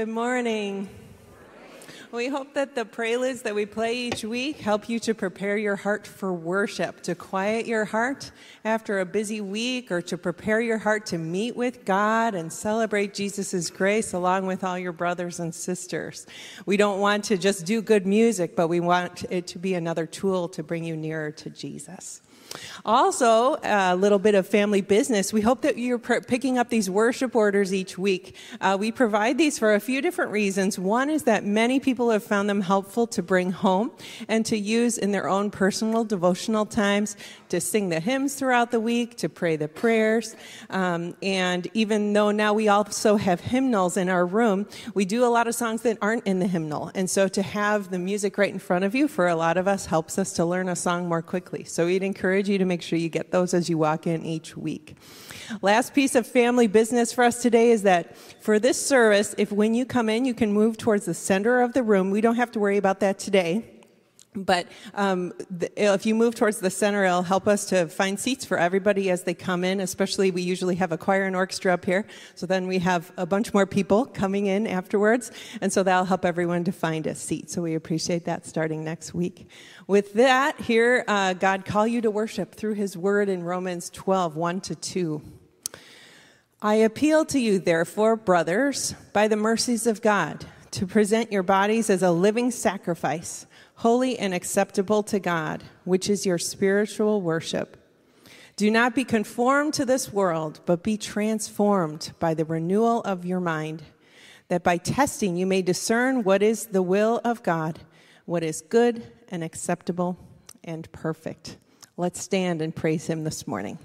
Good morning. We hope that the preludes that we play each week help you to prepare your heart for worship, to quiet your heart after a busy week, or to prepare your heart to meet with God and celebrate Jesus' grace along with all your brothers and sisters. We don't want to just do good music, but we want it to be another tool to bring you nearer to Jesus. Also, a little bit of family business. We hope that you're picking up these worship orders each week. Uh, we provide these for a few different reasons. One is that many people have found them helpful to bring home and to use in their own personal devotional times, to sing the hymns throughout the week, to pray the prayers. Um, and even though now we also have hymnals in our room, we do a lot of songs that aren't in the hymnal. And so to have the music right in front of you for a lot of us helps us to learn a song more quickly. So we'd encourage you to make sure you get those as you walk in each week. Last piece of family business for us today is that for this service, if when you come in, you can move towards the center of the room, we don't have to worry about that today. But um, the, if you move towards the center, it'll help us to find seats for everybody as they come in. Especially, we usually have a choir and orchestra up here, so then we have a bunch more people coming in afterwards, and so that'll help everyone to find a seat. So we appreciate that starting next week. With that, here, uh, God call you to worship through His Word in Romans 12, 1 to 2. I appeal to you, therefore, brothers, by the mercies of God, to present your bodies as a living sacrifice holy and acceptable to God, which is your spiritual worship. Do not be conformed to this world, but be transformed by the renewal of your mind, that by testing you may discern what is the will of God, what is good and acceptable and perfect. Let's stand and praise Him this morning.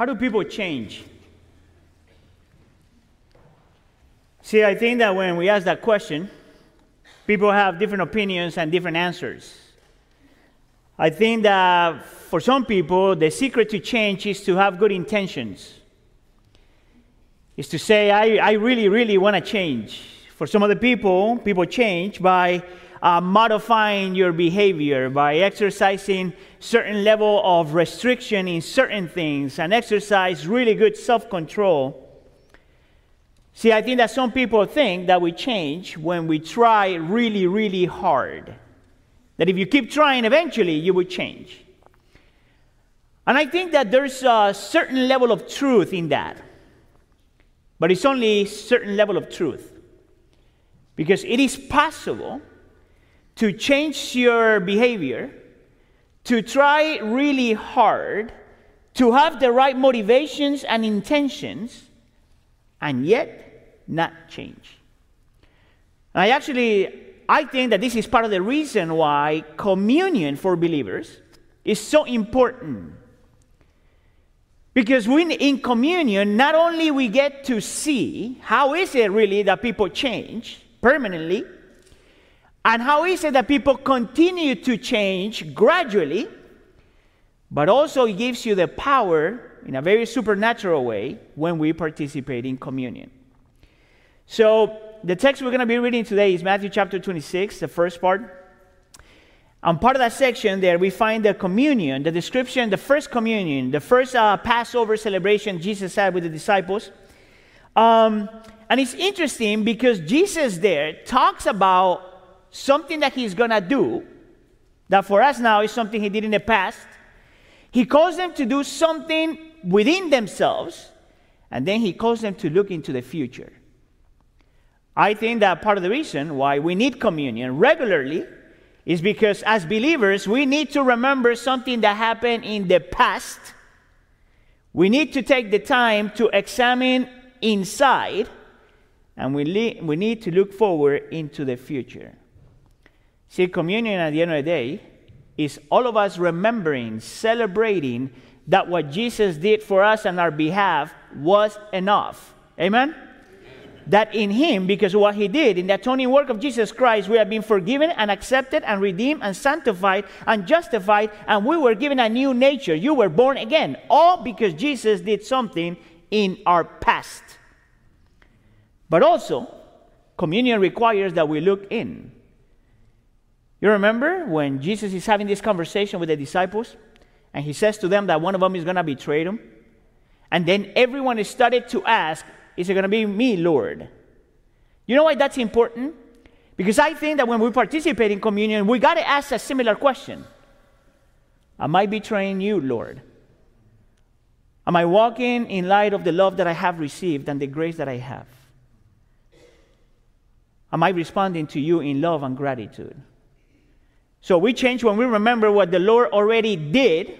How do people change? See, I think that when we ask that question, people have different opinions and different answers. I think that for some people, the secret to change is to have good intentions. Is to say, I, I really, really want to change. For some other people, people change by uh, modifying your behavior by exercising certain level of restriction in certain things and exercise really good self-control. See i think that some people think that we change when we try really really hard. That if you keep trying eventually you will change. And i think that there's a certain level of truth in that. But it's only a certain level of truth. Because it is possible to change your behavior, to try really hard, to have the right motivations and intentions, and yet not change. I actually I think that this is part of the reason why communion for believers is so important. Because when in communion, not only we get to see how is it really that people change permanently, and how is it that people continue to change gradually, but also gives you the power in a very supernatural way when we participate in communion. So, the text we're going to be reading today is Matthew chapter 26, the first part. And part of that section there, we find the communion, the description, the first communion, the first uh, Passover celebration Jesus had with the disciples. Um, and it's interesting because Jesus there talks about something that he's going to do, that for us now is something he did in the past. He calls them to do something within themselves, and then he calls them to look into the future. I think that part of the reason why we need communion regularly is because as believers, we need to remember something that happened in the past. We need to take the time to examine inside, and we, le- we need to look forward into the future. See, communion at the end of the day is all of us remembering, celebrating that what Jesus did for us on our behalf was enough. Amen? That in Him, because what He did, in the atoning work of Jesus Christ, we have been forgiven and accepted and redeemed and sanctified and justified, and we were given a new nature. You were born again. All because Jesus did something in our past. But also, communion requires that we look in. You remember when Jesus is having this conversation with the disciples and he says to them that one of them is going to betray him? And then everyone started to ask, Is it going to be me, Lord? You know why that's important? Because I think that when we participate in communion, we got to ask a similar question Am I betraying you, Lord? Am I walking in light of the love that I have received and the grace that I have? Am I responding to you in love and gratitude? So we change when we remember what the Lord already did.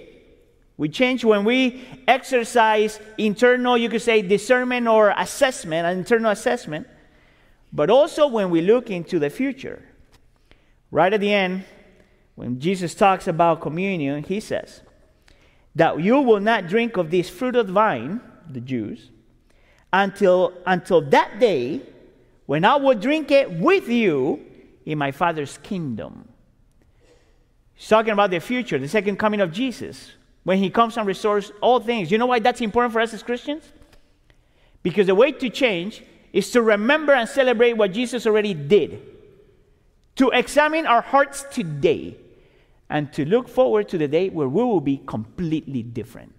We change when we exercise internal, you could say, discernment or assessment, an internal assessment, but also when we look into the future. Right at the end, when Jesus talks about communion, he says that you will not drink of this fruit of the vine, the Jews, until, until that day when I will drink it with you in my Father's kingdom. He's talking about the future, the second coming of Jesus, when he comes and restores all things. You know why that's important for us as Christians? Because the way to change is to remember and celebrate what Jesus already did, to examine our hearts today, and to look forward to the day where we will be completely different.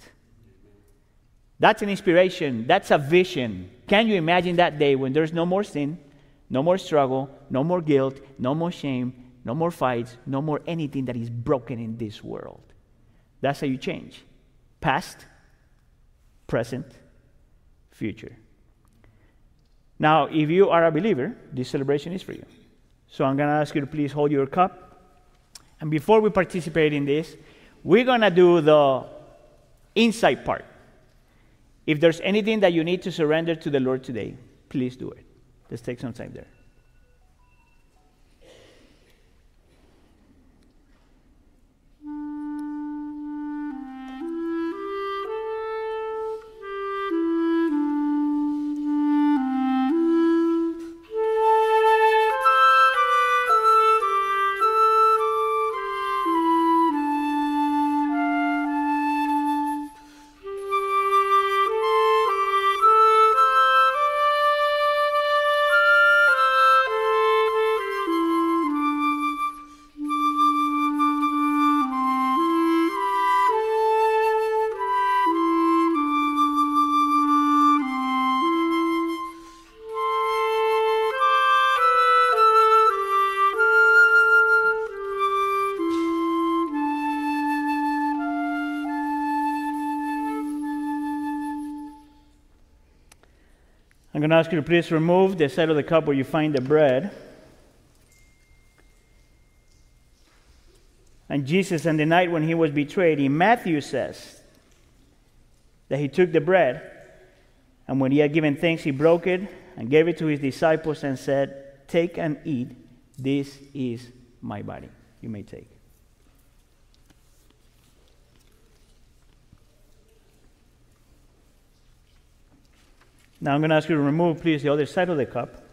That's an inspiration, that's a vision. Can you imagine that day when there's no more sin, no more struggle, no more guilt, no more shame, no more fights, no more anything that is broken in this world. That's how you change past, present, future. Now, if you are a believer, this celebration is for you. So I'm going to ask you to please hold your cup. And before we participate in this, we're going to do the insight part. If there's anything that you need to surrender to the Lord today, please do it. Let's take some time there. Ask you to please remove the side of the cup where you find the bread. And Jesus, on the night when he was betrayed, in Matthew says that he took the bread, and when he had given thanks, he broke it and gave it to his disciples and said, Take and eat. This is my body. You may take. Now I'm going to ask you to remove, please, the other side of the cup.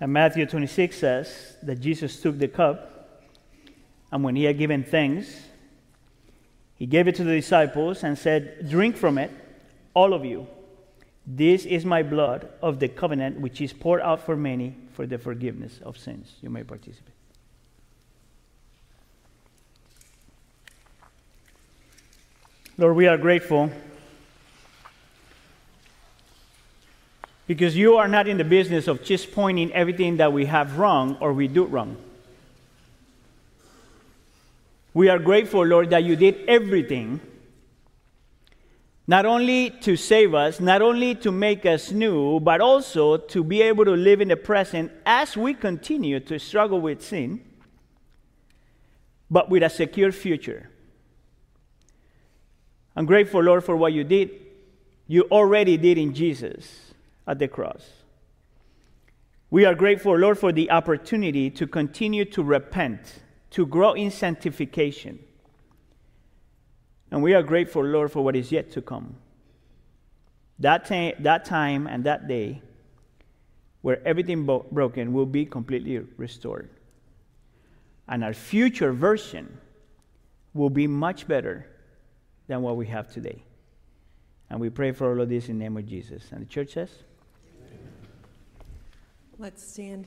And Matthew 26 says that Jesus took the cup, and when he had given thanks, he gave it to the disciples and said, Drink from it, all of you. This is my blood of the covenant, which is poured out for many for the forgiveness of sins. You may participate. Lord, we are grateful Because you are not in the business of just pointing everything that we have wrong or we do wrong. We are grateful, Lord, that you did everything, not only to save us, not only to make us new, but also to be able to live in the present as we continue to struggle with sin, but with a secure future. I'm grateful, Lord, for what you did, you already did in Jesus at the cross. We are grateful, Lord, for the opportunity to continue to repent, to grow in sanctification. And we are grateful, Lord, for what is yet to come. That, that time and that day where everything bo- broken will be completely restored. And our future version will be much better than what we have today. And we pray for all of this in the name of Jesus. And the church says, Let's stand.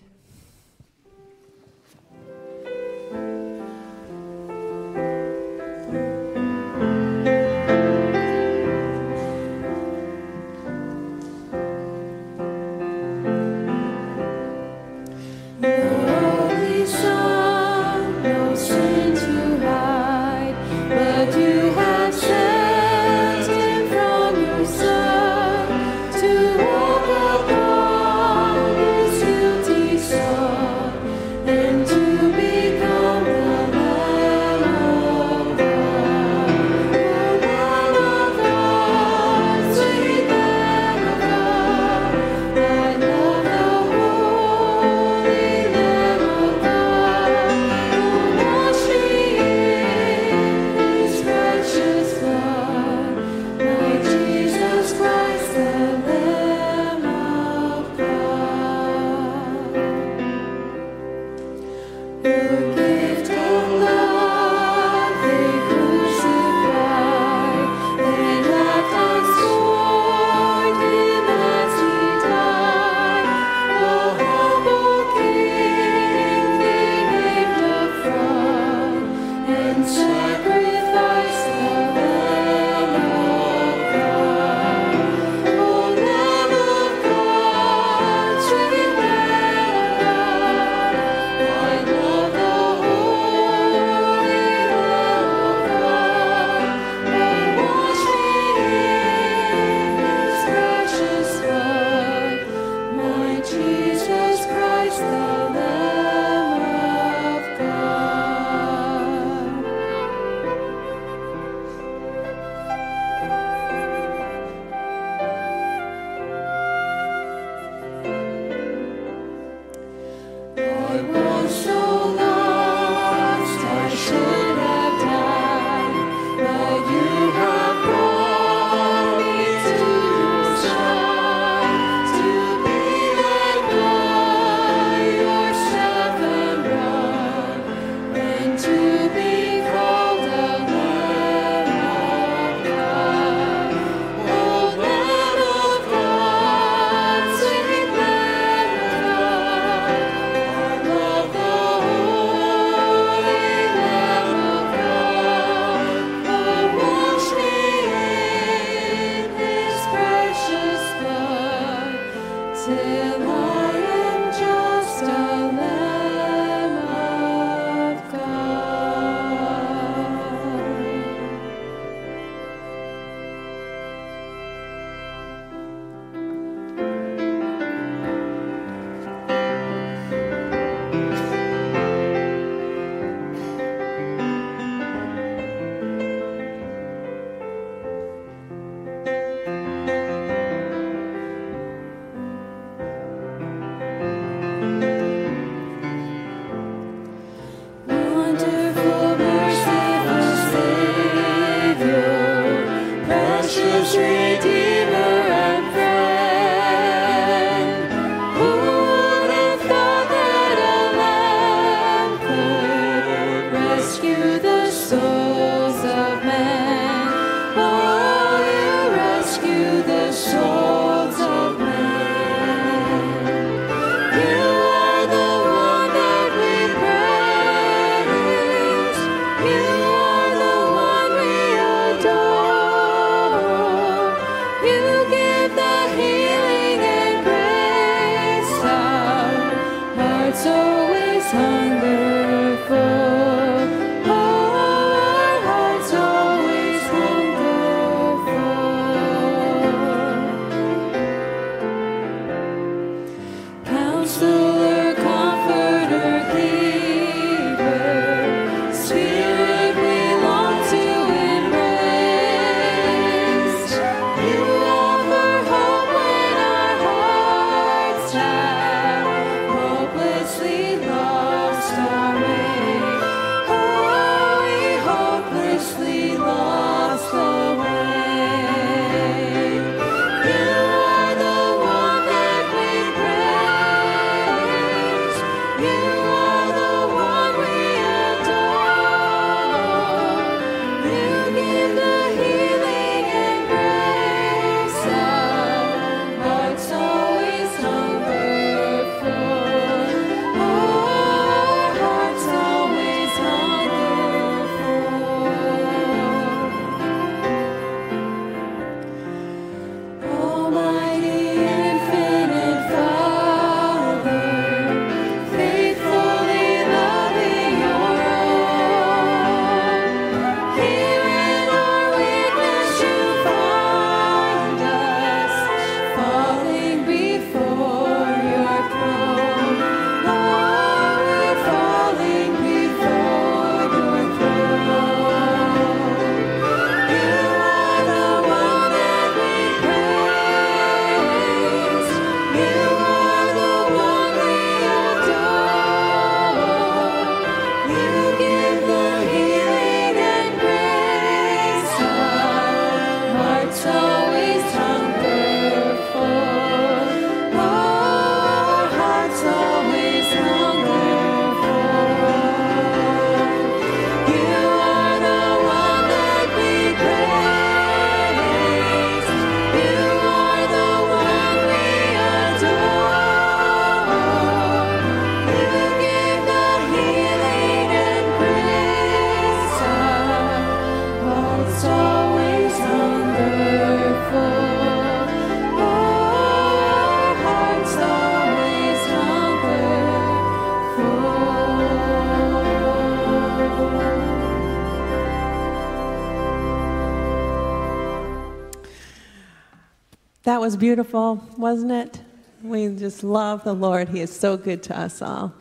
Was beautiful, wasn't it? We just love the Lord. He is so good to us all.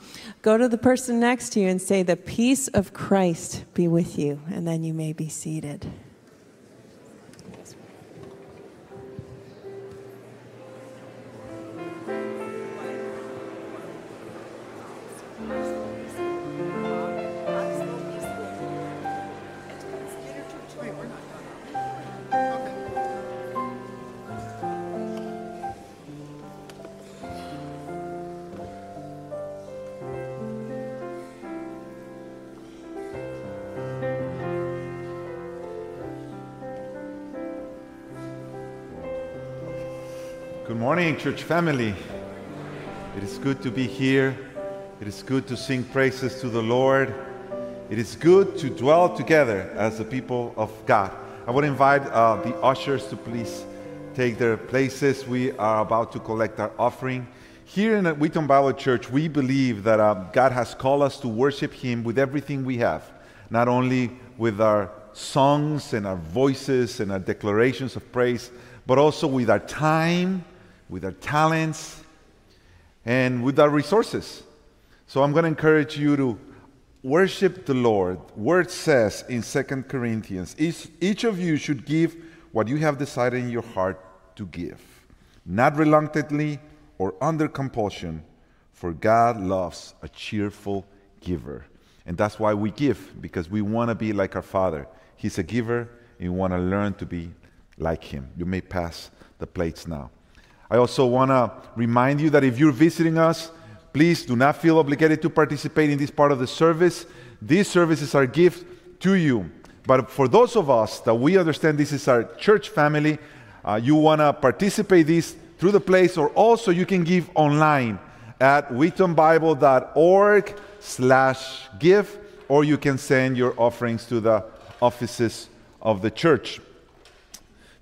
Go to the person next to you and say, The peace of Christ be with you, and then you may be seated. Morning, church family. It is good to be here. It is good to sing praises to the Lord. It is good to dwell together as the people of God. I would invite uh, the ushers to please take their places. We are about to collect our offering. Here in Wheaton Bible Church, we believe that uh, God has called us to worship Him with everything we have, not only with our songs and our voices and our declarations of praise, but also with our time, with our talents, and with our resources. So I'm going to encourage you to worship the Lord. Word says in 2 Corinthians, each, each of you should give what you have decided in your heart to give, not reluctantly or under compulsion, for God loves a cheerful giver. And that's why we give, because we want to be like our Father. He's a giver, and we want to learn to be like him. You may pass the plates now. I also want to remind you that if you're visiting us, please do not feel obligated to participate in this part of the service. These services are gift to you. But for those of us that we understand this is our church family, uh, you want to participate this through the place, or also you can give online at wheatonbible.org slash give, or you can send your offerings to the offices of the church.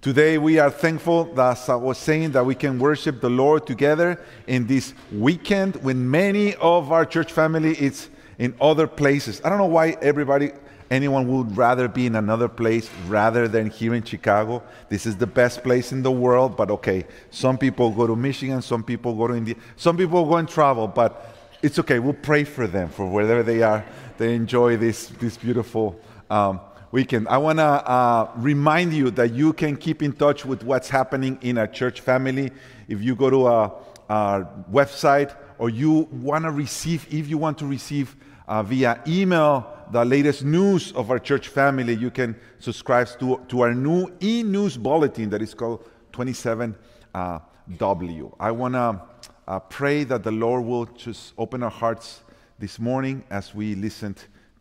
Today, we are thankful, as I was saying, that we can worship the Lord together in this weekend when many of our church family is in other places. I don't know why everybody, anyone would rather be in another place rather than here in Chicago. This is the best place in the world, but okay, some people go to Michigan, some people go to India, some people go and travel, but it's okay. We'll pray for them for wherever they are. They enjoy this, this beautiful. Um, weekend. I want to uh, remind you that you can keep in touch with what's happening in our church family. If you go to our, our website or you want to receive, if you want to receive uh, via email the latest news of our church family, you can subscribe to, to our new e news bulletin that is called 27W. Uh, I want to uh, pray that the Lord will just open our hearts this morning as we listen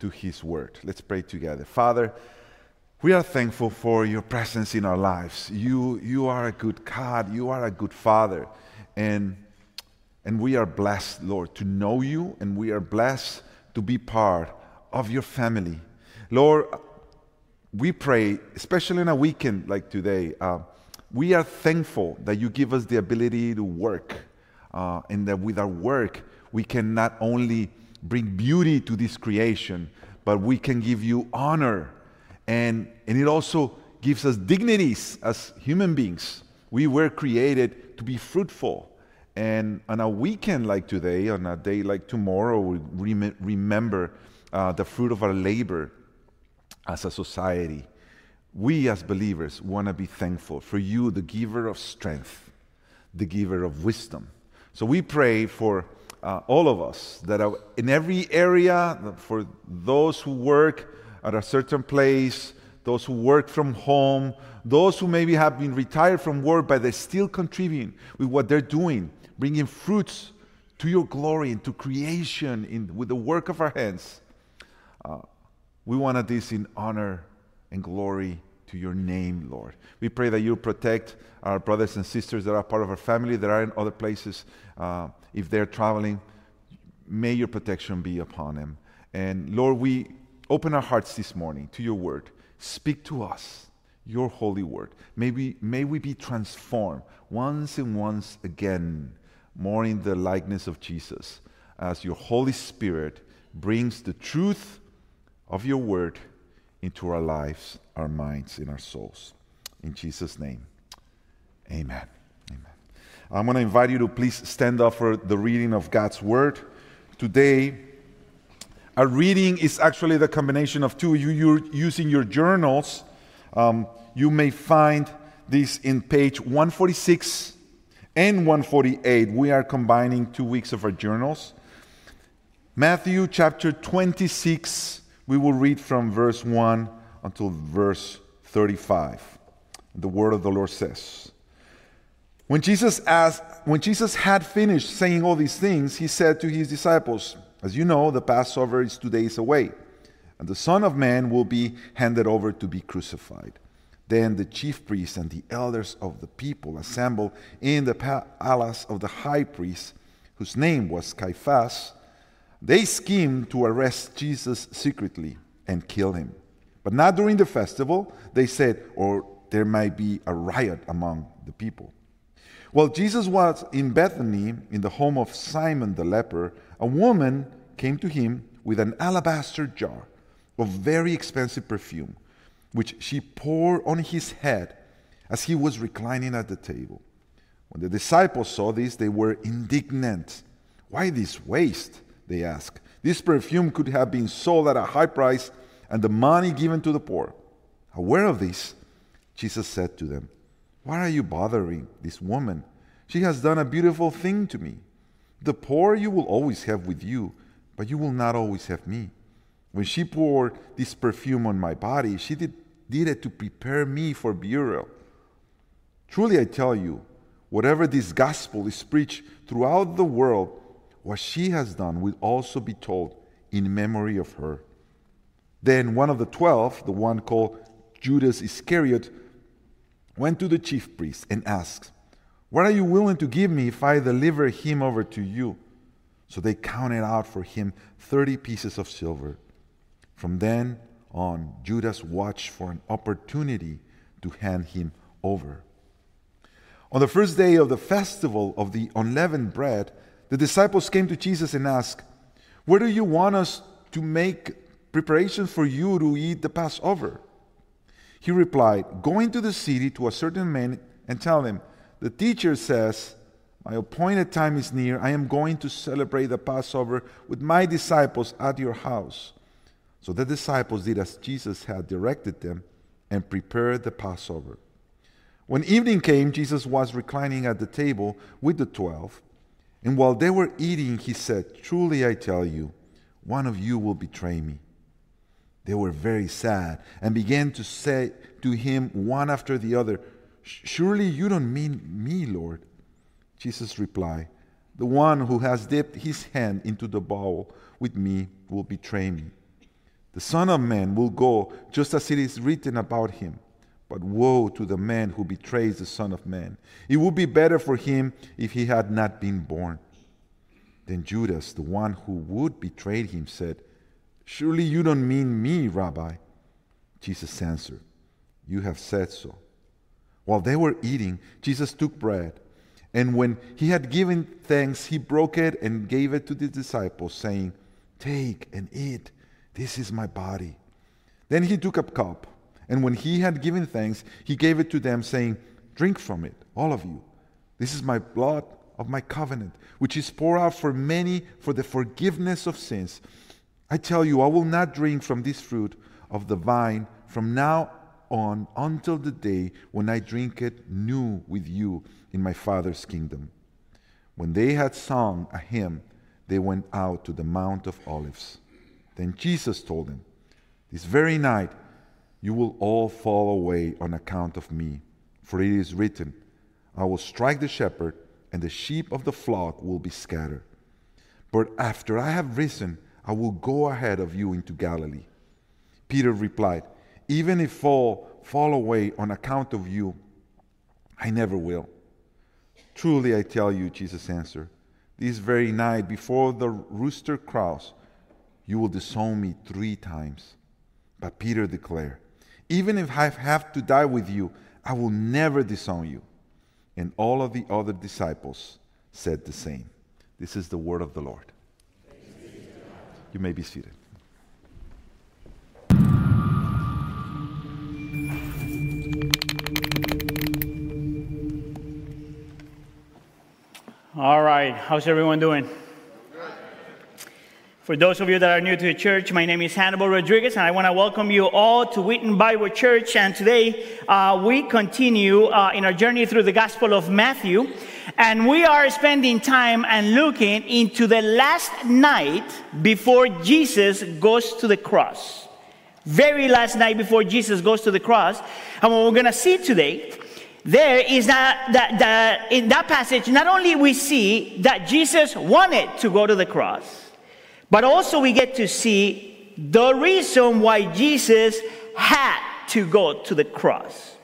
to His Word. Let's pray together. Father, we are thankful for your presence in our lives. You, you are a good God, you are a good Father. And, and we are blessed, Lord, to know you, and we are blessed to be part of your family. Lord, we pray, especially in a weekend like today, uh, we are thankful that you give us the ability to work, uh, and that with our work, we can not only bring beauty to this creation, but we can give you honor. And, and it also gives us dignities as human beings. We were created to be fruitful. And on a weekend like today, on a day like tomorrow, we rem- remember uh, the fruit of our labor as a society. We as believers want to be thankful for you, the giver of strength, the giver of wisdom. So we pray for uh, all of us, that are in every area, for those who work at a certain place, those who work from home, those who maybe have been retired from work, but they're still contributing with what they're doing, bringing fruits to your glory and to creation in, with the work of our hands. Uh, we want this in honor and glory to your name, Lord. We pray that you protect our brothers and sisters that are part of our family, that are in other places. Uh, if they're traveling, may your protection be upon them. And Lord, we open our hearts this morning to your word. Speak to us, your holy word. May we, may we be transformed once and once again, more in the likeness of Jesus, as your Holy Spirit brings the truth of your word into our lives, our minds, and our souls. In Jesus' name, amen. Amen. I'm going to invite you to please stand up for the reading of God's Word. Today, our reading is actually the combination of two. You, you're using your journals. Um, you may find this in page 146 and 148. We are combining two weeks of our journals. Matthew chapter 26, we will read from verse 1 until verse 35. The word of the Lord says, when Jesus asked, when Jesus had finished saying all these things, he said to his disciples, As you know, the Passover is two days away, and the Son of Man will be handed over to be crucified. Then the chief priests and the elders of the people assembled in the palace of the high priest, whose name was Caiaphas. They schemed to arrest Jesus secretly and kill him. But not during the festival, they said, or there might be a riot among the people. While Jesus was in Bethany, in the home of Simon the leper, a woman came to him with an alabaster jar of very expensive perfume, which she poured on his head as he was reclining at the table. When the disciples saw this, they were indignant. Why this waste? They asked. This perfume could have been sold at a high price and the money given to the poor. Aware of this, Jesus said to them, why are you bothering this woman? She has done a beautiful thing to me. The poor you will always have with you, but you will not always have me. When she poured this perfume on my body, she did, did it to prepare me for burial. Truly I tell you, whatever this gospel is preached throughout the world, what she has done will also be told in memory of her. Then one of the twelve, the one called Judas Iscariot, went to the chief priests and asked, What are you willing to give me if I deliver him over to you? So they counted out for him 30 pieces of silver. From then on, Judas watched for an opportunity to hand him over. On the first day of the festival of the unleavened bread, the disciples came to Jesus and asked, Where do you want us to make preparations for you to eat the Passover? He replied, Go into the city to a certain man and tell him, The teacher says, My appointed time is near. I am going to celebrate the Passover with my disciples at your house. So the disciples did as Jesus had directed them and prepared the Passover. When evening came, Jesus was reclining at the table with the twelve. And while they were eating, he said, Truly I tell you, one of you will betray me. They were very sad and began to say to him one after the other, Surely you don't mean me, Lord. Jesus replied, The one who has dipped his hand into the bowl with me will betray me. The Son of Man will go just as it is written about him. But woe to the man who betrays the Son of Man. It would be better for him if he had not been born. Then Judas, the one who would betray him, said, Surely you don't mean me, Rabbi. Jesus answered, You have said so. While they were eating, Jesus took bread, and when he had given thanks, he broke it and gave it to the disciples, saying, Take and eat. This is my body. Then he took a cup, and when he had given thanks, he gave it to them, saying, Drink from it, all of you. This is my blood of my covenant, which is poured out for many for the forgiveness of sins. I tell you, I will not drink from this fruit of the vine from now on until the day when I drink it new with you in my Father's kingdom. When they had sung a hymn, they went out to the Mount of Olives. Then Jesus told them, This very night you will all fall away on account of me, for it is written, I will strike the shepherd, and the sheep of the flock will be scattered. But after I have risen, I will go ahead of you into Galilee. Peter replied, Even if all fall away on account of you, I never will. Truly I tell you, Jesus answered, this very night before the rooster crows, you will disown me three times. But Peter declared, Even if I have to die with you, I will never disown you. And all of the other disciples said the same. This is the word of the Lord. You may be seated. All right, how's everyone doing? For those of you that are new to the church, my name is Hannibal Rodriguez, and I want to welcome you all to Wheaton Bible Church. And today uh, we continue uh, in our journey through the Gospel of Matthew, and we are spending time and looking into the last night before Jesus goes to the cross. Very last night before Jesus goes to the cross. And what we're going to see today there is that, that, that in that passage, not only we see that Jesus wanted to go to the cross, but also we get to see the reason why Jesus had to go to the cross.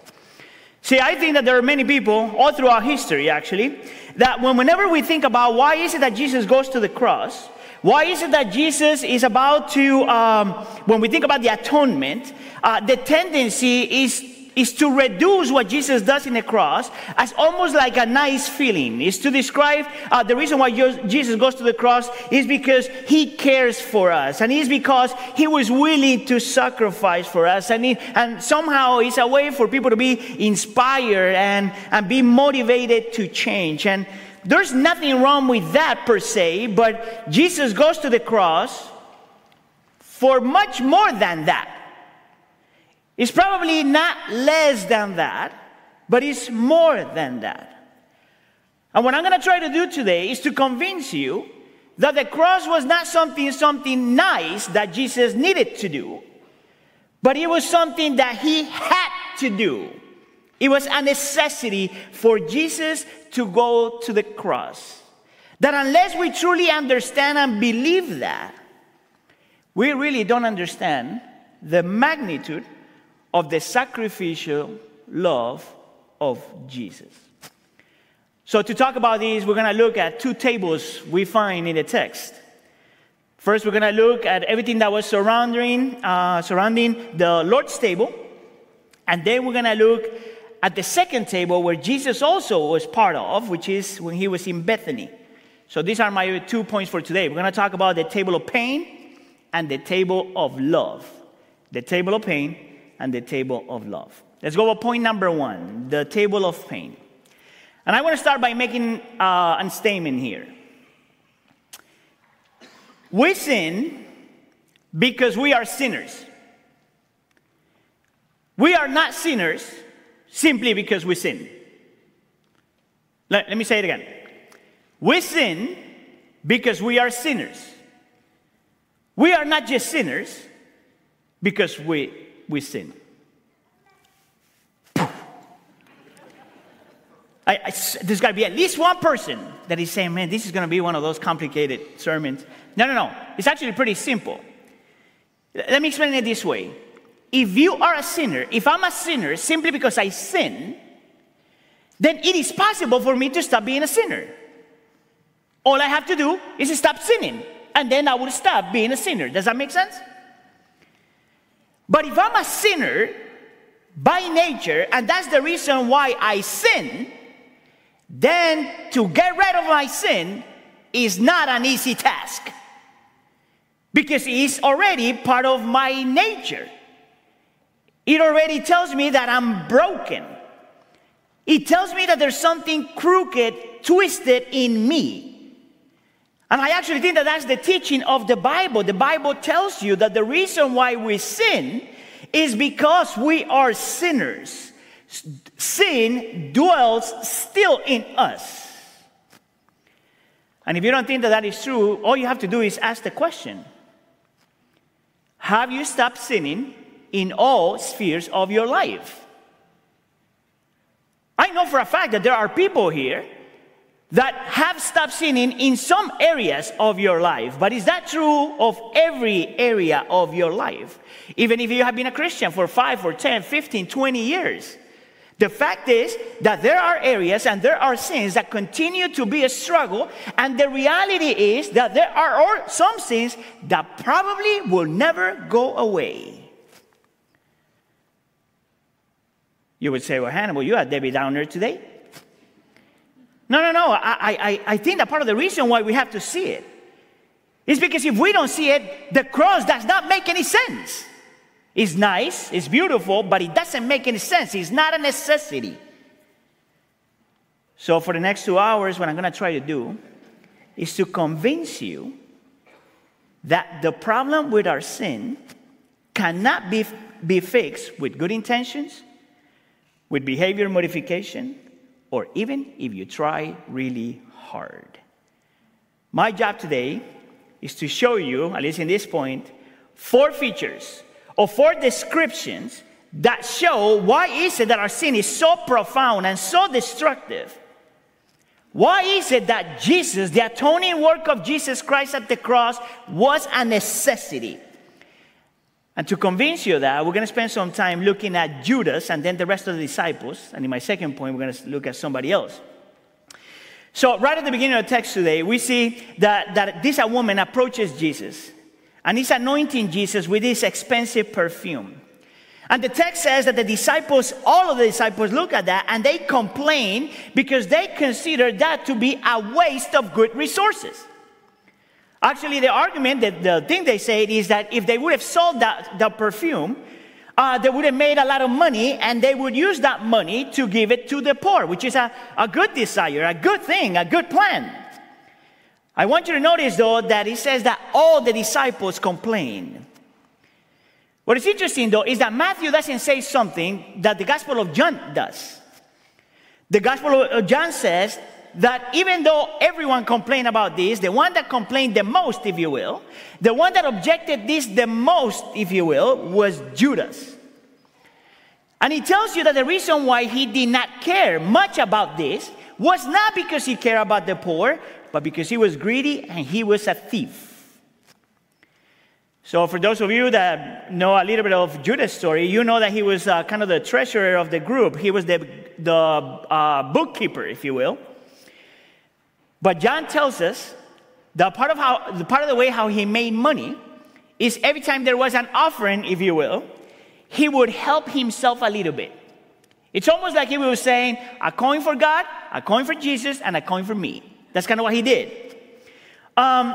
See, I think that there are many people all throughout history, actually, that when, whenever we think about why is it that Jesus goes to the cross, why is it that Jesus is about to, um, when we think about the atonement, uh, the tendency is is to reduce what Jesus does in the cross as almost like a nice feeling. Is to describe uh, the reason why Jesus goes to the cross is because he cares for us, and it's because he was willing to sacrifice for us, and, he, and somehow it's a way for people to be inspired and, and be motivated to change. And there's nothing wrong with that per se, but Jesus goes to the cross for much more than that. It's probably not less than that, but it's more than that. And what I'm going to try to do today is to convince you that the cross was not something something nice that Jesus needed to do, but it was something that he had to do. It was a necessity for Jesus to go to the cross. That unless we truly understand and believe that, we really don't understand the magnitude of the sacrificial love of Jesus. So, to talk about these, we're going to look at two tables we find in the text. First, we're going to look at everything that was surrounding, uh, surrounding the Lord's table. And then we're going to look at the second table where Jesus also was part of, which is when he was in Bethany. So, these are my two points for today. We're going to talk about the table of pain and the table of love. The table of pain and the table of love. Let's go with point number one the table of pain. And I want to start by making uh, a statement here. We sin because we are sinners. We are not sinners simply because we sin. Let, let me say it again. We sin because we are sinners. We are not just sinners because we, we sin. I, I, there's got to be at least one person that is saying, man, this is going to be one of those complicated sermons. No, no, no. It's actually pretty simple. Let me explain it this way. If you are a sinner, if I'm a sinner simply because I sin, then it is possible for me to stop being a sinner. All I have to do is stop sinning, and then I will stop being a sinner. Does that make sense? But if I'm a sinner by nature, and that's the reason why I sin, then to get rid of my sin is not an easy task because it's already part of my nature. It already tells me that I'm broken. It tells me that there's something crooked, twisted in me. And I actually think that that's the teaching of the Bible. The Bible tells you that the reason why we sin is because we are sinners. Sin dwells still in us. And if you don't think that that is true, all you have to do is ask the question Have you stopped sinning in all spheres of your life? I know for a fact that there are people here that have stopped sinning in some areas of your life. But is that true of every area of your life? Even if you have been a Christian for 5 or 10, 15, 20 years. The fact is that there are areas and there are sins that continue to be a struggle, and the reality is that there are some sins that probably will never go away. You would say, Well, Hannibal, you are Debbie Downer today. No, no, no. I, I, I think that part of the reason why we have to see it is because if we don't see it, the cross does not make any sense. It's nice, it's beautiful, but it doesn't make any sense. It's not a necessity. So, for the next two hours, what I'm going to try to do is to convince you that the problem with our sin cannot be, be fixed with good intentions, with behavior modification, or even if you try really hard. My job today is to show you, at least in this point, four features or four descriptions that show why is it that our sin is so profound and so destructive. Why is it that Jesus, the atoning work of Jesus Christ at the cross, was a necessity? And to convince you that, we're going to spend some time looking at Judas and then the rest of the disciples. And in my second point, we're going to look at somebody else. So, right at the beginning of the text today, we see that, that this woman approaches Jesus and he's anointing Jesus with this expensive perfume. And the text says that the disciples, all of the disciples, look at that and they complain because they consider that to be a waste of good resources. Actually, the argument, that the thing they say is that if they would have sold that, the perfume, uh, they would have made a lot of money and they would use that money to give it to the poor, which is a, a good desire, a good thing, a good plan. I want you to notice, though, that it says that all the disciples complained. What is interesting, though, is that Matthew doesn't say something that the Gospel of John does. The Gospel of John says that even though everyone complained about this, the one that complained the most, if you will, the one that objected this the most, if you will, was Judas. And he tells you that the reason why he did not care much about this was not because he cared about the poor, but because he was greedy and he was a thief. So, for those of you that know a little bit of Judas' story, you know that he was uh, kind of the treasurer of the group. He was the, the uh, bookkeeper, if you will. But John tells us that part of, how, the part of the way how he made money is every time there was an offering, if you will, he would help himself a little bit. It's almost like he was saying, a coin for God, a coin for Jesus, and a coin for me. That's kind of what he did. Um,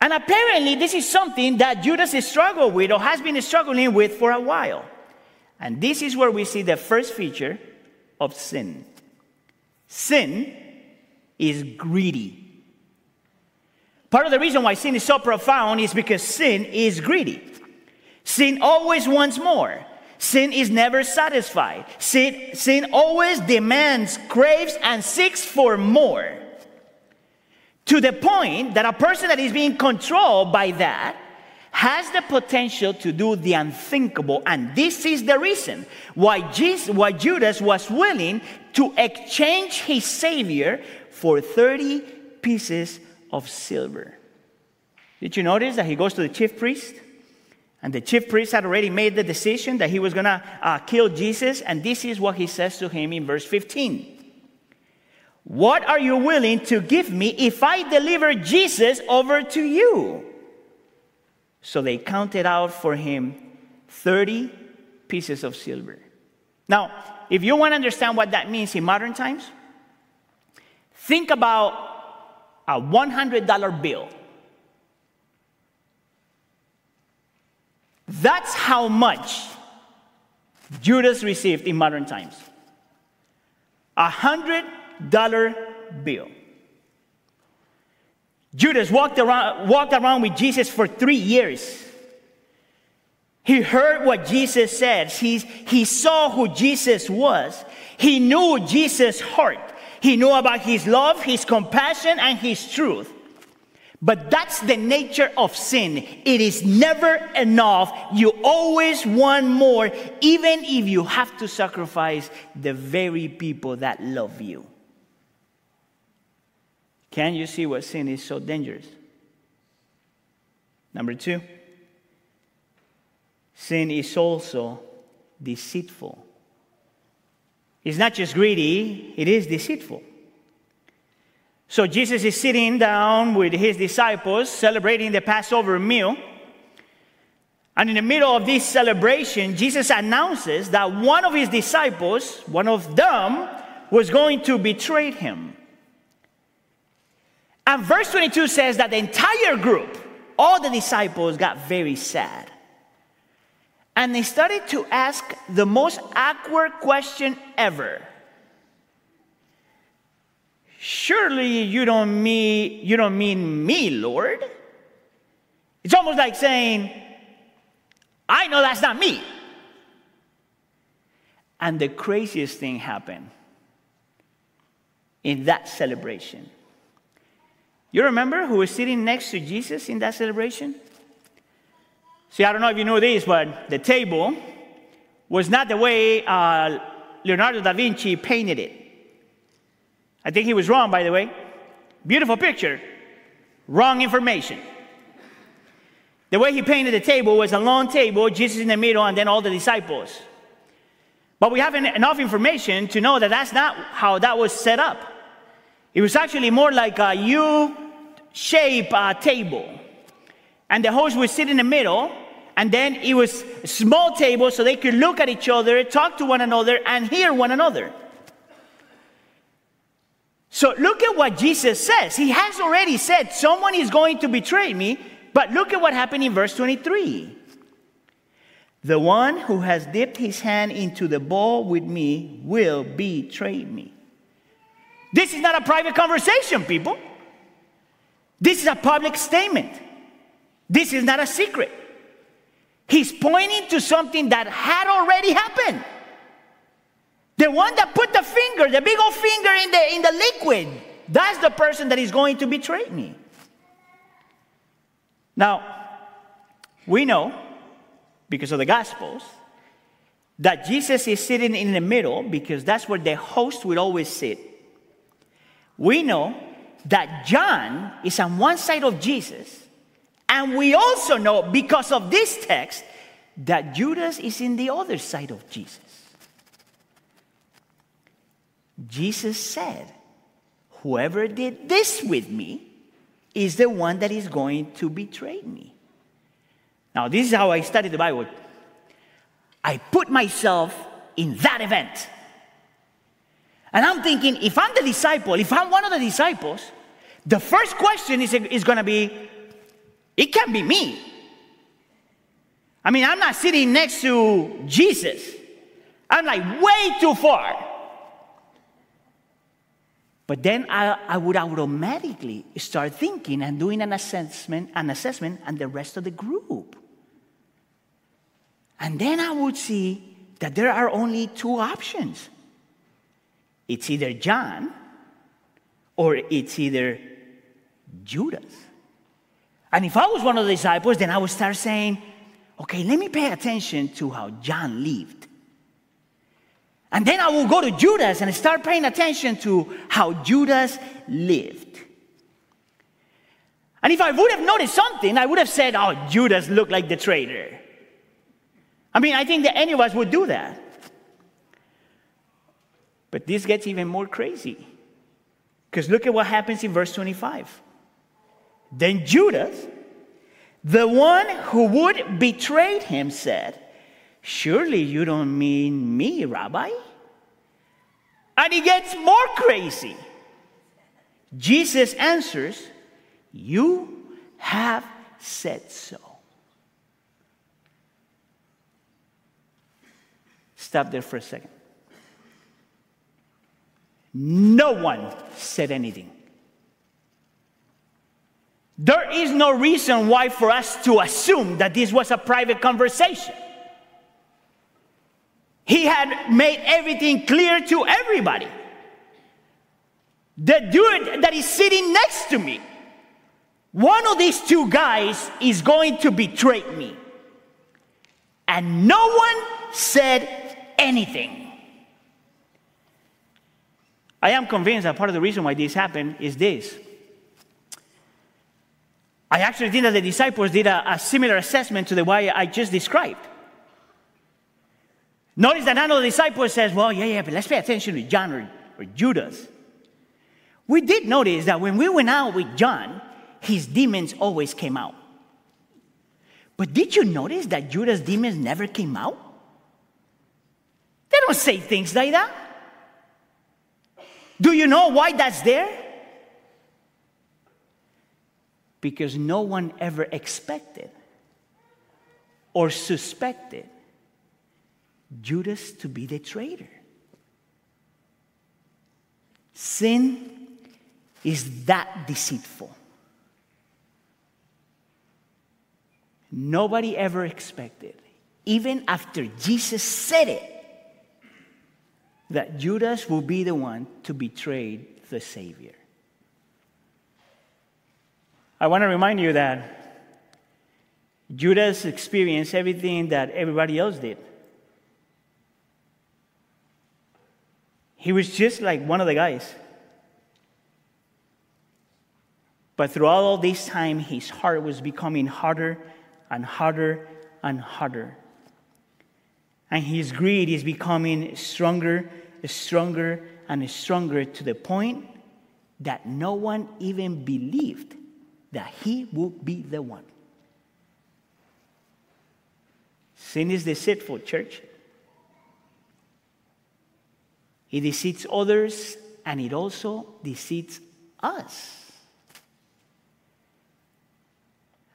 and apparently, this is something that Judas is struggling with or has been struggling with for a while. And this is where we see the first feature of sin. Sin is greedy. Part of the reason why sin is so profound is because sin is greedy. Sin always wants more. Sin is never satisfied. Sin, sin always demands, craves, and seeks for more. To the point that a person that is being controlled by that has the potential to do the unthinkable. And this is the reason why, Jesus, why Judas was willing to exchange his Savior for 30 pieces of silver. Did you notice that he goes to the chief priest? And the chief priest had already made the decision that he was going to uh, kill Jesus. And this is what he says to him in verse 15 What are you willing to give me if I deliver Jesus over to you? So they counted out for him 30 pieces of silver. Now, if you want to understand what that means in modern times, think about a $100 bill. That's how much Judas received in modern times. A hundred dollar bill. Judas walked around, walked around with Jesus for three years. He heard what Jesus said. He, he saw who Jesus was. He knew Jesus' heart. He knew about his love, his compassion, and his truth. But that's the nature of sin. It is never enough. You always want more, even if you have to sacrifice the very people that love you. Can you see what sin is so dangerous? Number two, sin is also deceitful. It's not just greedy, it is deceitful. So Jesus is sitting down with his disciples celebrating the Passover meal. And in the middle of this celebration, Jesus announces that one of his disciples, one of them, was going to betray him. And verse 22 says that the entire group, all the disciples, got very sad. And they started to ask the most awkward question ever Surely you don't mean you don't mean me, Lord. It's almost like saying, I know that's not me. And the craziest thing happened in that celebration. You remember who was sitting next to Jesus in that celebration? See, I don't know if you know this, but the table was not the way uh, Leonardo da Vinci painted it. I think he was wrong, by the way. Beautiful picture, wrong information. The way he painted the table was a long table, Jesus in the middle, and then all the disciples. But we have enough information to know that that's not how that was set up. It was actually more like a U shape uh, table. And the host would sit in the middle, and then it was a small table so they could look at each other, talk to one another, and hear one another. So look at what Jesus says. He has already said, Someone is going to betray me. But look at what happened in verse 23. The one who has dipped his hand into the bowl with me will betray me. This is not a private conversation, people. This is a public statement. This is not a secret. He's pointing to something that had already happened. The one that put the finger, the big old finger in the, in the liquid, that's the person that is going to betray me. Now, we know, because of the Gospels, that Jesus is sitting in the middle because that's where the host will always sit. We know that John is on one side of Jesus, and we also know because of this text that Judas is in the other side of Jesus. Jesus said, Whoever did this with me is the one that is going to betray me. Now, this is how I study the Bible. I put myself in that event. And I'm thinking, if I'm the disciple, if I'm one of the disciples, the first question is, is going to be, it can't be me. I mean, I'm not sitting next to Jesus. I'm like way too far. But then I, I would automatically start thinking and doing an assessment, an assessment and the rest of the group. And then I would see that there are only two options. It's either John or it's either Judas. And if I was one of the disciples, then I would start saying, okay, let me pay attention to how John lived. And then I will go to Judas and start paying attention to how Judas lived. And if I would have noticed something, I would have said, oh, Judas looked like the traitor. I mean, I think that any of us would do that. But this gets even more crazy. Because look at what happens in verse 25. Then Judas, the one who would betray him, said, Surely you don't mean me, Rabbi? And he gets more crazy. Jesus answers, You have said so. Stop there for a second. No one said anything. There is no reason why for us to assume that this was a private conversation. He had made everything clear to everybody. The dude that is sitting next to me, one of these two guys is going to betray me. And no one said anything. I am convinced that part of the reason why this happened is this. I actually think that the disciples did a, a similar assessment to the way I just described. Notice that none of the disciples says, well, yeah, yeah, but let's pay attention to John or, or Judas. We did notice that when we went out with John, his demons always came out. But did you notice that Judas' demons never came out? They don't say things like that. Do you know why that's there? Because no one ever expected or suspected Judas to be the traitor. Sin is that deceitful. Nobody ever expected, even after Jesus said it, that Judas will be the one to betray the Savior. I want to remind you that Judas experienced everything that everybody else did. He was just like one of the guys. But throughout all this time, his heart was becoming harder and harder and harder. And his greed is becoming stronger, stronger, and stronger to the point that no one even believed that he would be the one. Sin is deceitful, church. It deceits others and it also deceits us.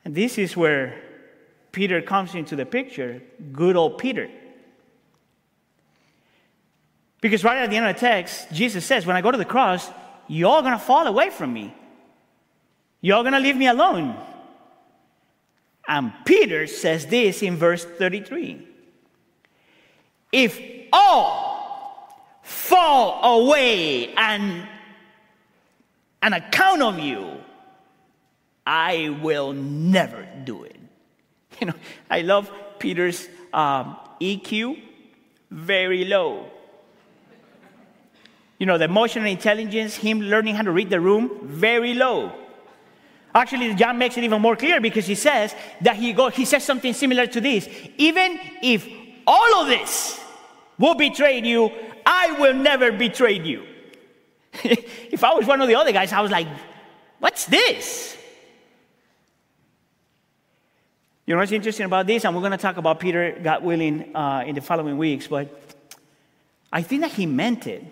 And this is where Peter comes into the picture, good old Peter. Because right at the end of the text, Jesus says, When I go to the cross, you're all going to fall away from me. You're going to leave me alone. And Peter says this in verse 33 If all fall away and an account of you, I will never do it. You know, I love Peter's um, EQ very low. You know, the emotional intelligence, him learning how to read the room, very low. Actually, John makes it even more clear because he says that he, he says something similar to this. Even if all of this will betray you, I will never betray you. if I was one of the other guys, I was like, what's this? You know what's interesting about this? And we're going to talk about Peter, God willing, uh, in the following weeks, but I think that he meant it.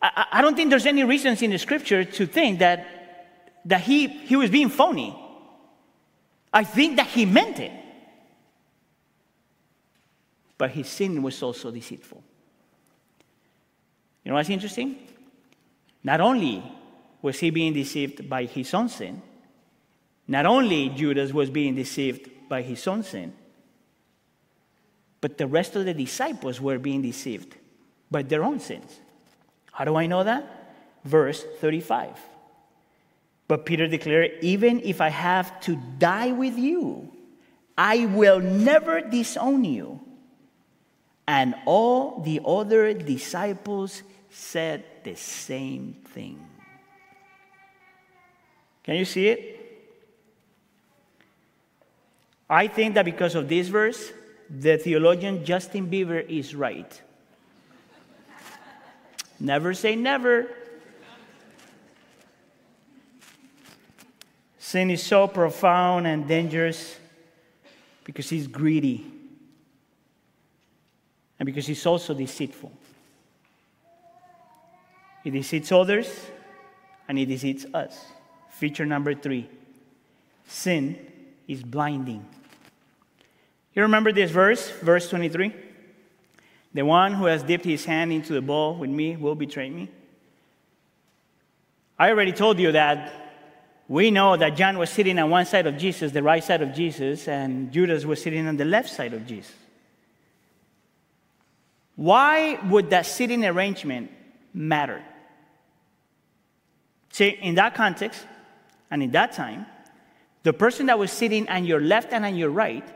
I, I don't think there's any reasons in the scripture to think that, that he, he was being phony. I think that he meant it. But his sin was also deceitful. You know what's interesting? Not only was he being deceived by his own sin, not only Judas was being deceived by his own sin, but the rest of the disciples were being deceived by their own sins. How do I know that? Verse 35. But Peter declared, Even if I have to die with you, I will never disown you. And all the other disciples said the same thing. Can you see it? I think that because of this verse, the theologian Justin Bieber is right. Never say never. Sin is so profound and dangerous because he's greedy and because he's also deceitful. He deceits others and he deceits us. Feature number three sin is blinding. You remember this verse, verse 23? The one who has dipped his hand into the bowl with me will betray me. I already told you that we know that John was sitting on one side of Jesus, the right side of Jesus, and Judas was sitting on the left side of Jesus. Why would that sitting arrangement matter? See, in that context and in that time, the person that was sitting on your left and on your right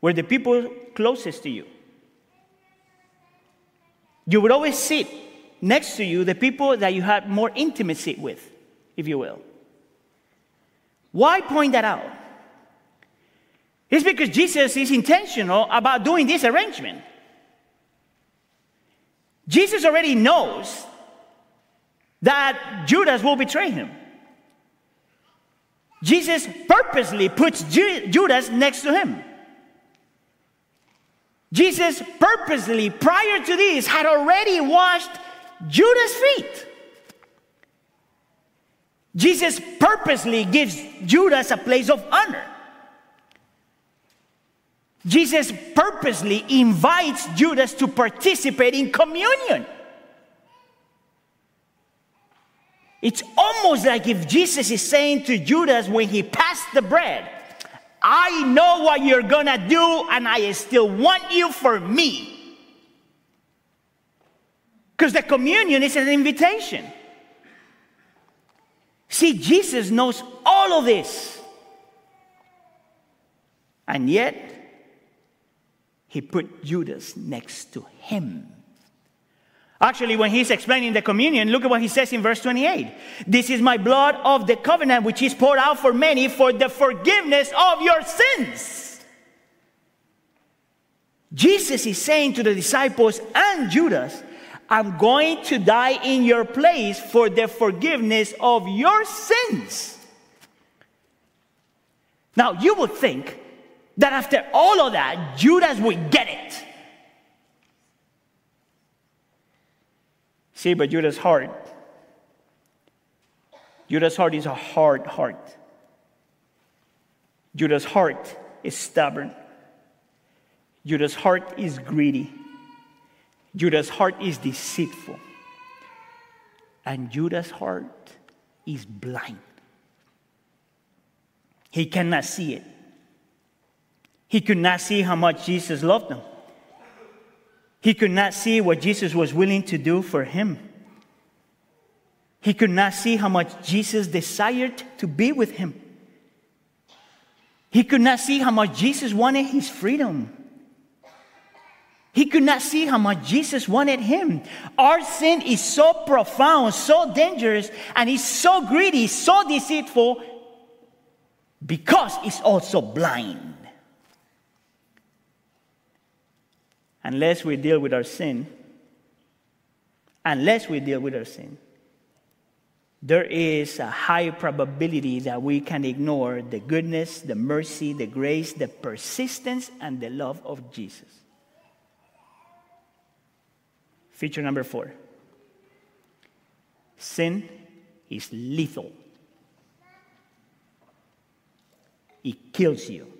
were the people closest to you. You would always sit next to you the people that you had more intimacy with, if you will. Why point that out? It's because Jesus is intentional about doing this arrangement. Jesus already knows that Judas will betray him. Jesus purposely puts Judas next to him. Jesus purposely, prior to this, had already washed Judas' feet. Jesus purposely gives Judas a place of honor. Jesus purposely invites Judas to participate in communion. It's almost like if Jesus is saying to Judas when he passed the bread, I know what you're gonna do, and I still want you for me. Because the communion is an invitation. See, Jesus knows all of this. And yet, he put Judas next to him. Actually, when he's explaining the communion, look at what he says in verse 28. This is my blood of the covenant, which is poured out for many for the forgiveness of your sins. Jesus is saying to the disciples and Judas, I'm going to die in your place for the forgiveness of your sins. Now, you would think that after all of that, Judas would get it. See, but Judas' heart, Judas' heart is a hard heart. Judas' heart is stubborn. Judas' heart is greedy. Judas' heart is deceitful. And Judas' heart is blind. He cannot see it. He could not see how much Jesus loved him. He could not see what Jesus was willing to do for him. He could not see how much Jesus desired to be with him. He could not see how much Jesus wanted his freedom. He could not see how much Jesus wanted him. Our sin is so profound, so dangerous, and it's so greedy, so deceitful, because it's also blind. Unless we deal with our sin, unless we deal with our sin, there is a high probability that we can ignore the goodness, the mercy, the grace, the persistence, and the love of Jesus. Feature number four. Sin is lethal, it kills you.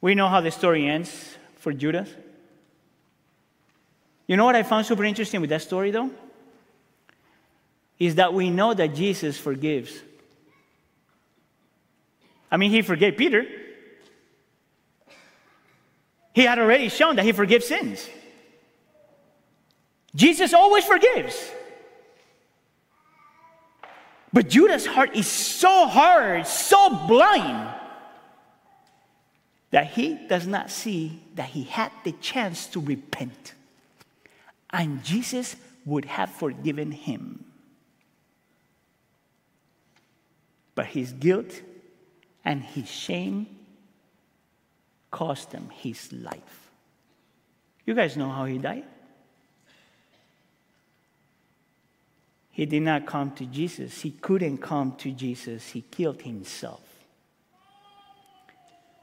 We know how the story ends for Judas. You know what I found super interesting with that story, though? Is that we know that Jesus forgives. I mean, he forgave Peter. He had already shown that he forgives sins. Jesus always forgives. But Judas' heart is so hard, so blind, that he does not see that he had the chance to repent. And Jesus would have forgiven him. But his guilt and his shame cost him his life. You guys know how he died? He did not come to Jesus. He couldn't come to Jesus. He killed himself.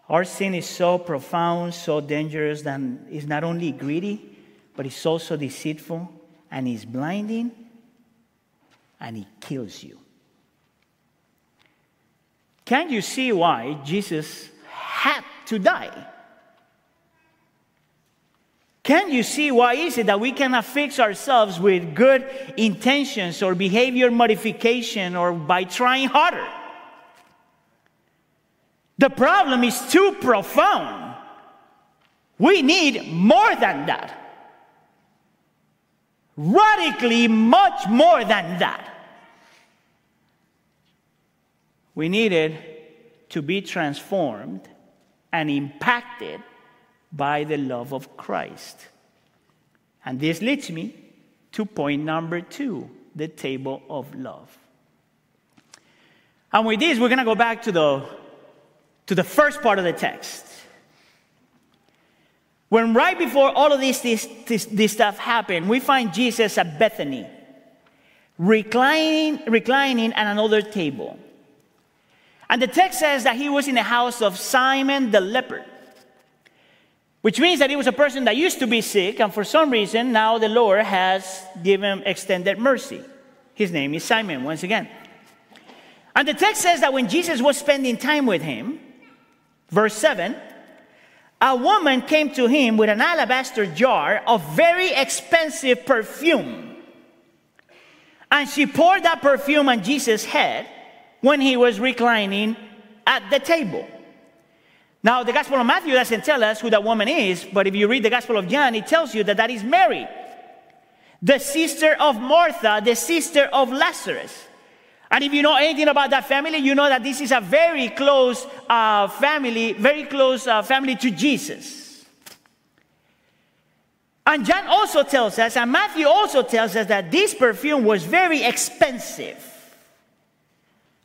Our sin is so profound, so dangerous that it's not only greedy, but it's also deceitful and it's blinding and it kills you. Can't you see why Jesus had to die? Can't you see why is it that we cannot fix ourselves with good intentions or behavior modification or by trying harder? The problem is too profound. We need more than that. Radically much more than that. We needed to be transformed and impacted by the love of Christ. And this leads me to point number two the table of love. And with this, we're going to go back to the, to the first part of the text. When right before all of this, this, this, this stuff happened, we find Jesus at Bethany, reclining, reclining at another table. And the text says that he was in the house of Simon the leper which means that he was a person that used to be sick, and for some reason, now the Lord has given extended mercy. His name is Simon, once again. And the text says that when Jesus was spending time with him, verse 7, a woman came to him with an alabaster jar of very expensive perfume. And she poured that perfume on Jesus' head when he was reclining at the table. Now, the Gospel of Matthew doesn't tell us who that woman is, but if you read the Gospel of John, it tells you that that is Mary, the sister of Martha, the sister of Lazarus. And if you know anything about that family, you know that this is a very close uh, family, very close uh, family to Jesus. And John also tells us, and Matthew also tells us that this perfume was very expensive.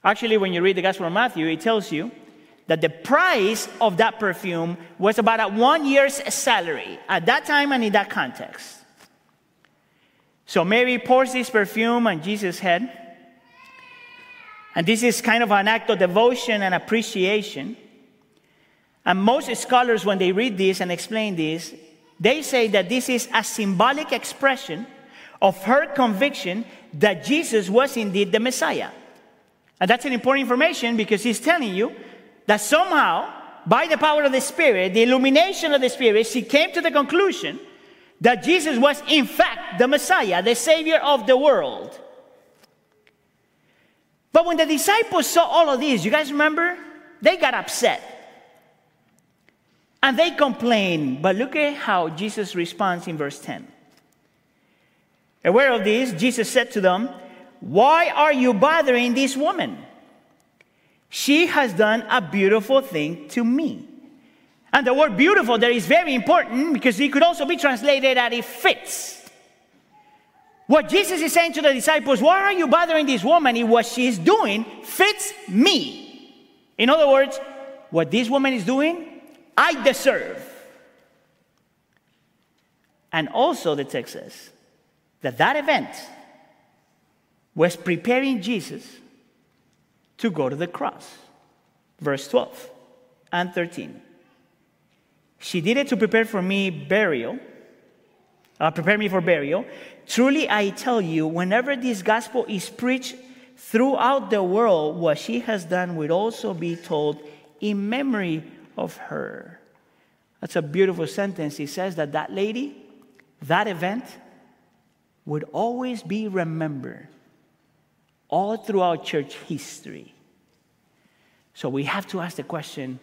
Actually, when you read the Gospel of Matthew, it tells you that the price of that perfume was about a one year's salary at that time and in that context. So Mary pours this perfume on Jesus' head. And this is kind of an act of devotion and appreciation. And most scholars, when they read this and explain this, they say that this is a symbolic expression of her conviction that Jesus was indeed the Messiah. And that's an important information because he's telling you that somehow, by the power of the Spirit, the illumination of the Spirit, she came to the conclusion that Jesus was, in fact, the Messiah, the Savior of the world. But when the disciples saw all of this, you guys remember? They got upset. And they complained. But look at how Jesus responds in verse 10. Aware of this, Jesus said to them, Why are you bothering this woman? She has done a beautiful thing to me. And the word beautiful there is very important because it could also be translated that it fits. What Jesus is saying to the disciples, why are you bothering this woman if what she's doing fits me? In other words, what this woman is doing, I deserve. And also, the text says that that event was preparing Jesus to go to the cross. Verse 12 and 13. She did it to prepare for me burial, uh, prepare me for burial. Truly, I tell you, whenever this gospel is preached throughout the world, what she has done will also be told in memory of her. That's a beautiful sentence. He says that that lady, that event, would always be remembered all throughout church history. So we have to ask the question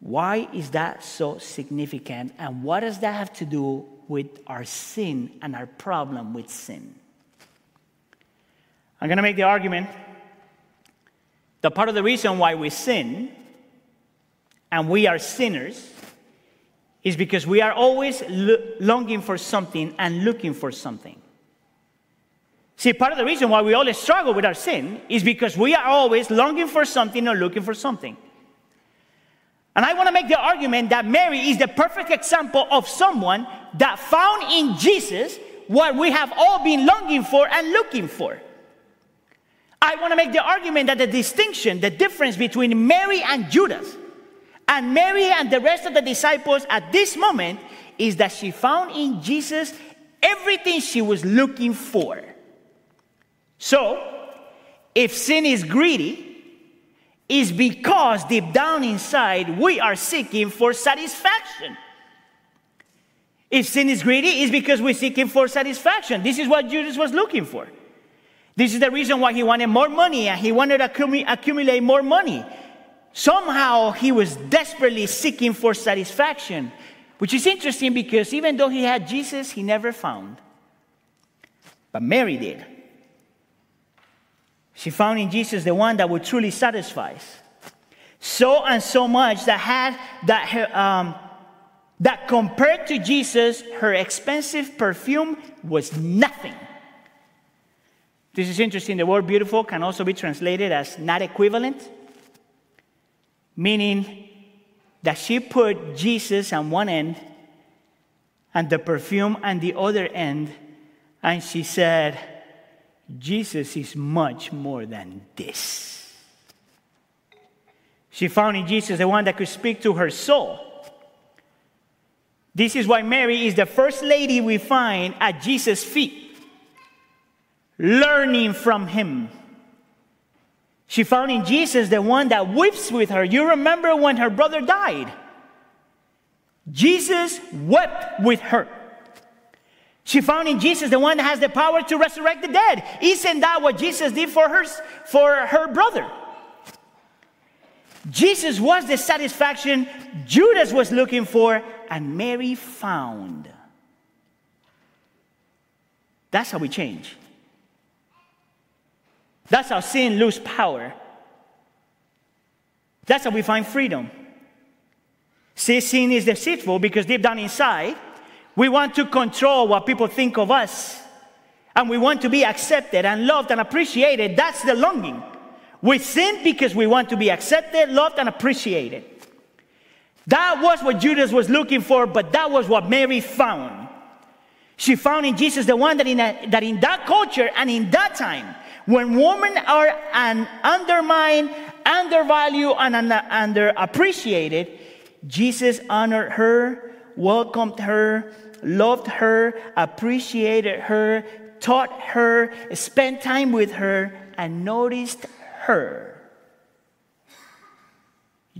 why is that so significant? And what does that have to do with our sin and our problem with sin? I'm going to make the argument that part of the reason why we sin and we are sinners is because we are always lo- longing for something and looking for something. See, part of the reason why we always struggle with our sin is because we are always longing for something or looking for something. And I want to make the argument that Mary is the perfect example of someone that found in Jesus what we have all been longing for and looking for. I want to make the argument that the distinction, the difference between Mary and Judas, and Mary and the rest of the disciples at this moment is that she found in Jesus everything she was looking for. So, if sin is greedy, is because deep down inside we are seeking for satisfaction. If sin is greedy, it's because we're seeking for satisfaction. This is what Judas was looking for. This is the reason why he wanted more money and he wanted to accumulate more money. Somehow he was desperately seeking for satisfaction, which is interesting because even though he had Jesus, he never found. But Mary did. She found in Jesus the one that would truly satisfy. So and so much that had that her, um, that compared to Jesus, her expensive perfume was nothing. This is interesting. The word beautiful can also be translated as not equivalent, meaning that she put Jesus on one end and the perfume on the other end, and she said, Jesus is much more than this. She found in Jesus the one that could speak to her soul. This is why Mary is the first lady we find at Jesus' feet, learning from him. She found in Jesus the one that weeps with her. You remember when her brother died? Jesus wept with her. She found in Jesus the one that has the power to resurrect the dead. Isn't that what Jesus did for her, for her brother? Jesus was the satisfaction Judas was looking for, and Mary found. That's how we change. That's how sin loses power. That's how we find freedom. See, sin is deceitful because deep down inside, we want to control what people think of us. And we want to be accepted and loved and appreciated. That's the longing. We sin because we want to be accepted, loved, and appreciated. That was what Judas was looking for, but that was what Mary found. She found in Jesus the one that in, a, that in that culture and in that time, when women are an undermined, undervalued, and underappreciated, Jesus honored her, welcomed her, loved her, appreciated her, taught her, spent time with her, and noticed her.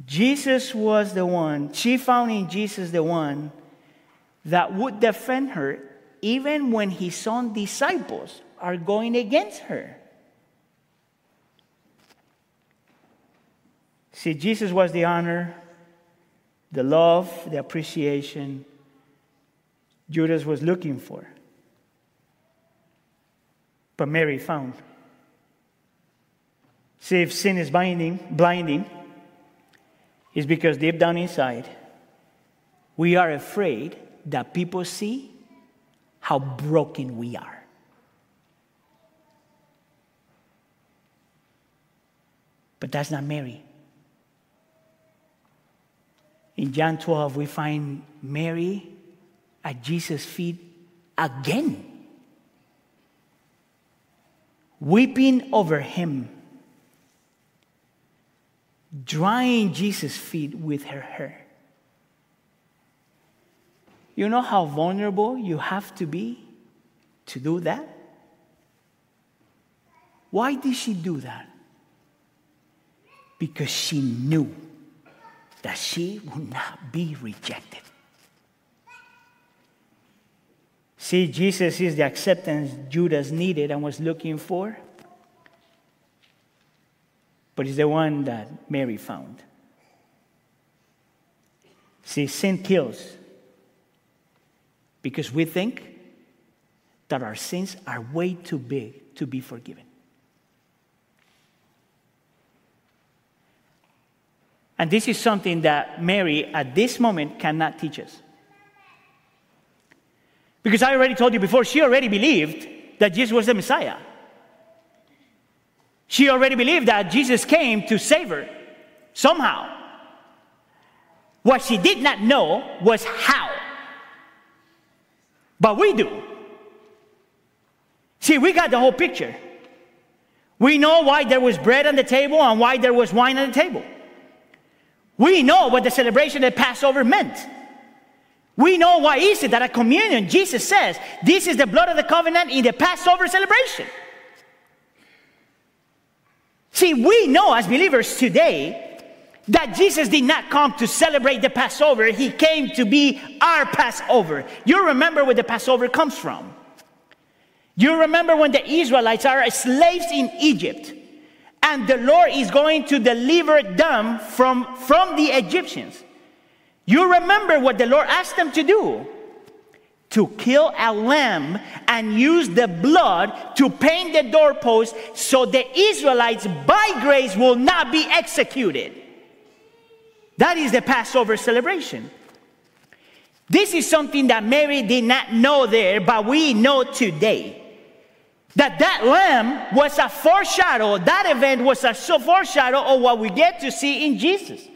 Jesus was the one, she found in Jesus the one that would defend her even when his own disciples are going against her. See, Jesus was the honor, the love, the appreciation, Judas was looking for. But Mary found. See, if sin is binding, blinding, is because deep down inside, We are afraid that people see how broken we are. But that's not Mary. In John 12, we find Mary at Jesus' feet again, weeping over him, drying Jesus' feet with her hair. You know how vulnerable you have to be to do that? Why did she do that? Because she knew that she would not be rejected. See, Jesus is the acceptance Judas needed and was looking for, but it's the one that Mary found. See, sin kills because we think that our sins are way too big to be forgiven. And this is something that Mary at this moment cannot teach us. Because I already told you before, she already believed that Jesus was the Messiah. She already believed that Jesus came to save her somehow. What she did not know was how. But we do. See, we got the whole picture. We know why there was bread on the table and why there was wine on the table. We know what the celebration of Passover meant. We know why is it that at communion Jesus says, "This is the blood of the covenant in the Passover celebration." See, we know as believers today that Jesus did not come to celebrate the Passover, he came to be our Passover. You remember where the Passover comes from. You remember when the Israelites are slaves in Egypt and the Lord is going to deliver them from, from the Egyptians. You remember what the Lord asked them to do to kill a lamb and use the blood to paint the doorpost so the Israelites, by grace, will not be executed. That is the Passover celebration. This is something that Mary did not know there, but we know today that that lamb was a foreshadow that event was a foreshadow of what we get to see in jesus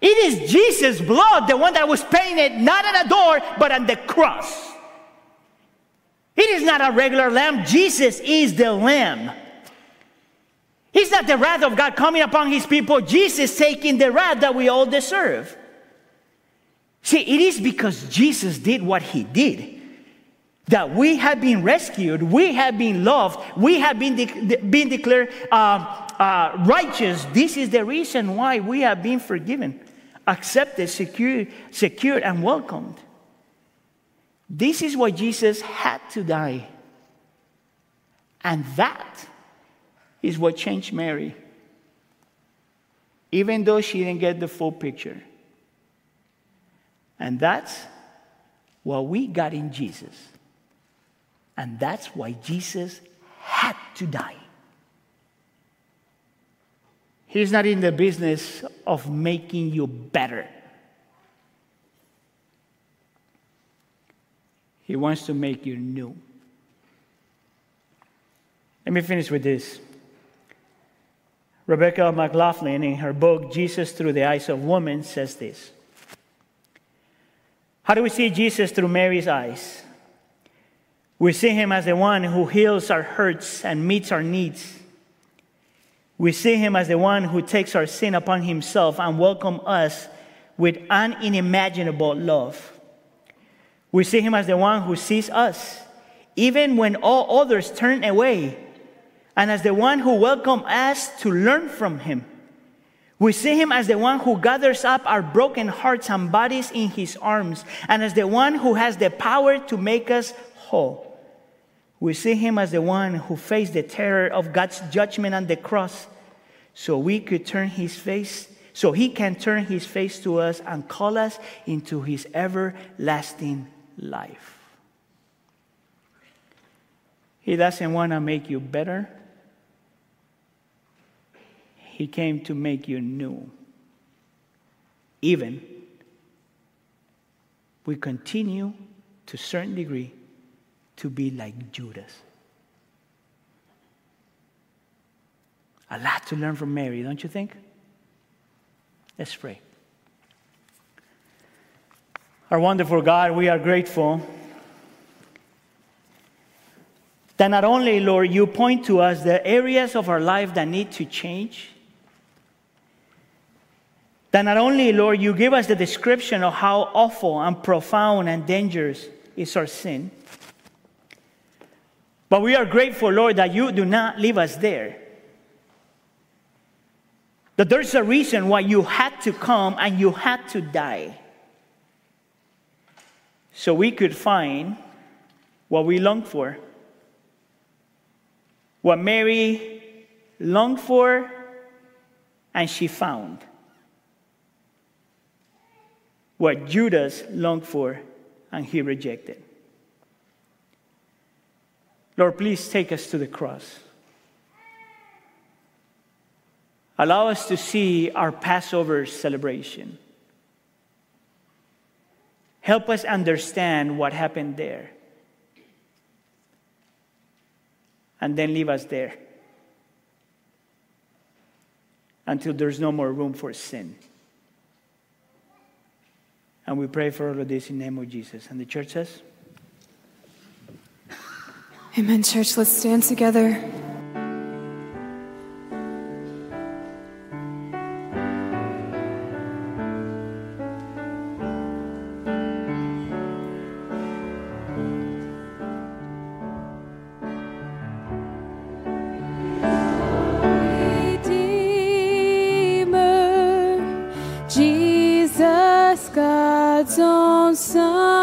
it is jesus blood the one that was painted not at a door but on the cross it is not a regular lamb jesus is the lamb He's not the wrath of God coming upon his people. Jesus taking the wrath that we all deserve. See, it is because Jesus did what he did that we have been rescued, we have been loved, we have been, de- been declared uh, uh, righteous. This is the reason why we have been forgiven, accepted, secured, secured, and welcomed. This is why Jesus had to die. And that is what changed Mary, even though she didn't get the full picture. And that's what we got in Jesus. And that's why Jesus had to die. He's not in the business of making you better. He wants to make you new. Let me finish with this. Rebecca McLaughlin, in her book, Jesus Through the Eyes of Woman, says this How do we see Jesus through Mary's eyes? We see him as the one who heals our hurts and meets our needs. We see him as the one who takes our sin upon himself and welcomes us with unimaginable love. We see him as the one who sees us, even when all others turn away and as the one who welcomes us to learn from him. We see him as the one who gathers up our broken hearts and bodies in his arms, and as the one who has the power to make us whole. We see him as the one who faced the terror of God's judgment on the cross so we could turn his face, so he can turn his face to us and call us into his everlasting life. He doesn't want to make you better. He came to make you new, even we continue to a certain degree to be like Judas. A lot to learn from Mary, don't you think? Let's pray. Our wonderful God, we are grateful that not only, Lord, you point to us the areas of our life that need to change, that not only, Lord, you give us the description of how awful and profound and dangerous is our sin, but we are grateful, Lord, that you do not leave us there. That there's a reason why you had to come and you had to die. So we could find what we long for. What Mary longed for and she found. What Judas longed for and he rejected. Lord, please take us to the cross. Allow us to see our Passover celebration. Help us understand what happened there. And then leave us there until there's no more room for sin. And we pray for all of this in the name of Jesus. And the church says, Amen, church. Let's stand together. Redeemer, Jesus, God's own Son,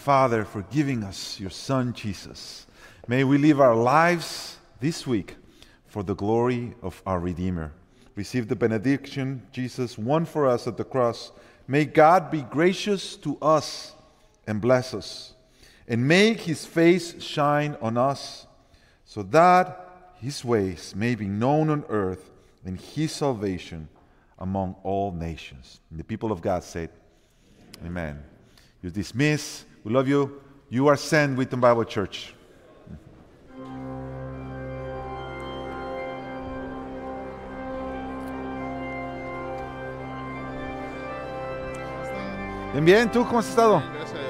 Father, for giving us your Son, Jesus. May we live our lives this week for the glory of our Redeemer. Receive the benediction Jesus won for us at the cross. May God be gracious to us and bless us, and make his face shine on us, so that his ways may be known on earth and his salvation among all nations. And the people of God said, Amen. You're dismissed. We love you. You are sent with the Bible Church. Bien, bien, ¿tú cómo has estado? Gracias